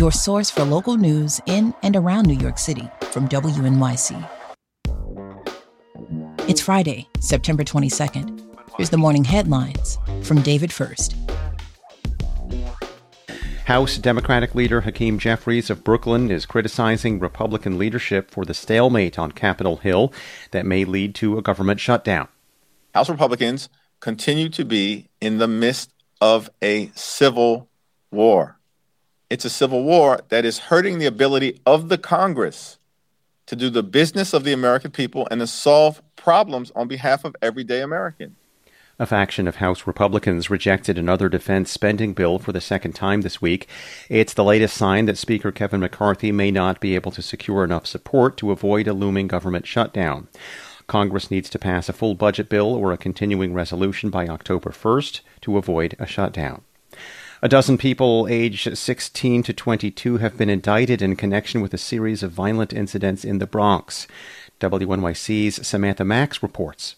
your source for local news in and around New York City from WNYC. It's Friday, September 22nd. Here's the morning headlines from David Furst. House Democratic leader Hakeem Jeffries of Brooklyn is criticizing Republican leadership for the stalemate on Capitol Hill that may lead to a government shutdown. House Republicans continue to be in the midst of a civil war. It's a civil war that is hurting the ability of the Congress to do the business of the American people and to solve problems on behalf of everyday Americans. A faction of House Republicans rejected another defense spending bill for the second time this week. It's the latest sign that Speaker Kevin McCarthy may not be able to secure enough support to avoid a looming government shutdown. Congress needs to pass a full budget bill or a continuing resolution by October 1st to avoid a shutdown. A dozen people aged 16 to 22 have been indicted in connection with a series of violent incidents in the Bronx. WNYC's Samantha Max reports.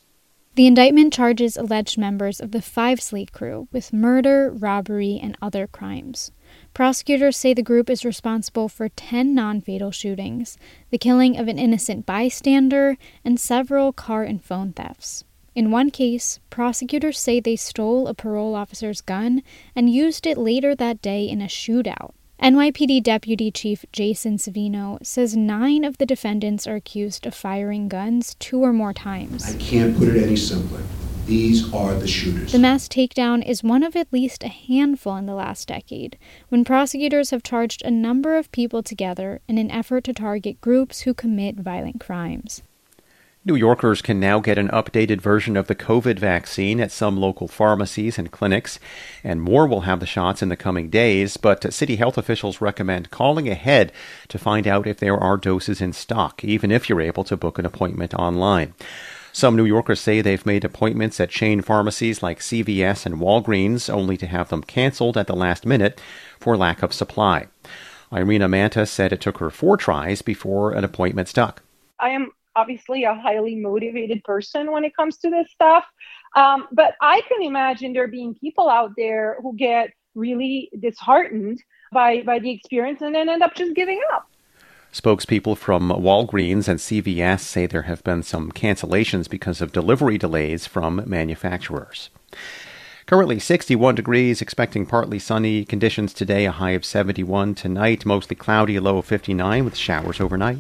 The indictment charges alleged members of the Five Slate crew with murder, robbery, and other crimes. Prosecutors say the group is responsible for 10 non fatal shootings, the killing of an innocent bystander, and several car and phone thefts. In one case, prosecutors say they stole a parole officer's gun and used it later that day in a shootout. NYPD Deputy Chief Jason Savino says nine of the defendants are accused of firing guns two or more times. I can't put it any simpler. These are the shooters. The mass takedown is one of at least a handful in the last decade, when prosecutors have charged a number of people together in an effort to target groups who commit violent crimes. New Yorkers can now get an updated version of the COVID vaccine at some local pharmacies and clinics, and more will have the shots in the coming days. But city health officials recommend calling ahead to find out if there are doses in stock, even if you're able to book an appointment online. Some New Yorkers say they've made appointments at chain pharmacies like CVS and Walgreens only to have them canceled at the last minute for lack of supply. Irina Manta said it took her four tries before an appointment stuck. I am obviously a highly motivated person when it comes to this stuff. Um, but I can imagine there being people out there who get really disheartened by, by the experience and then end up just giving up. Spokespeople from Walgreens and CVS say there have been some cancellations because of delivery delays from manufacturers. Currently 61 degrees, expecting partly sunny conditions today, a high of 71 tonight, mostly cloudy, a low of 59 with showers overnight.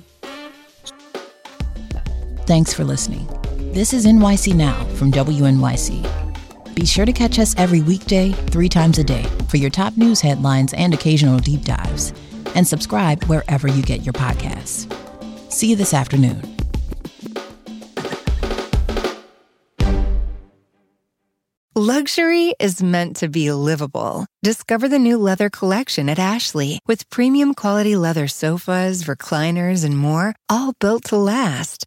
Thanks for listening. This is NYC Now from WNYC. Be sure to catch us every weekday, three times a day, for your top news headlines and occasional deep dives. And subscribe wherever you get your podcasts. See you this afternoon. Luxury is meant to be livable. Discover the new leather collection at Ashley with premium quality leather sofas, recliners, and more, all built to last.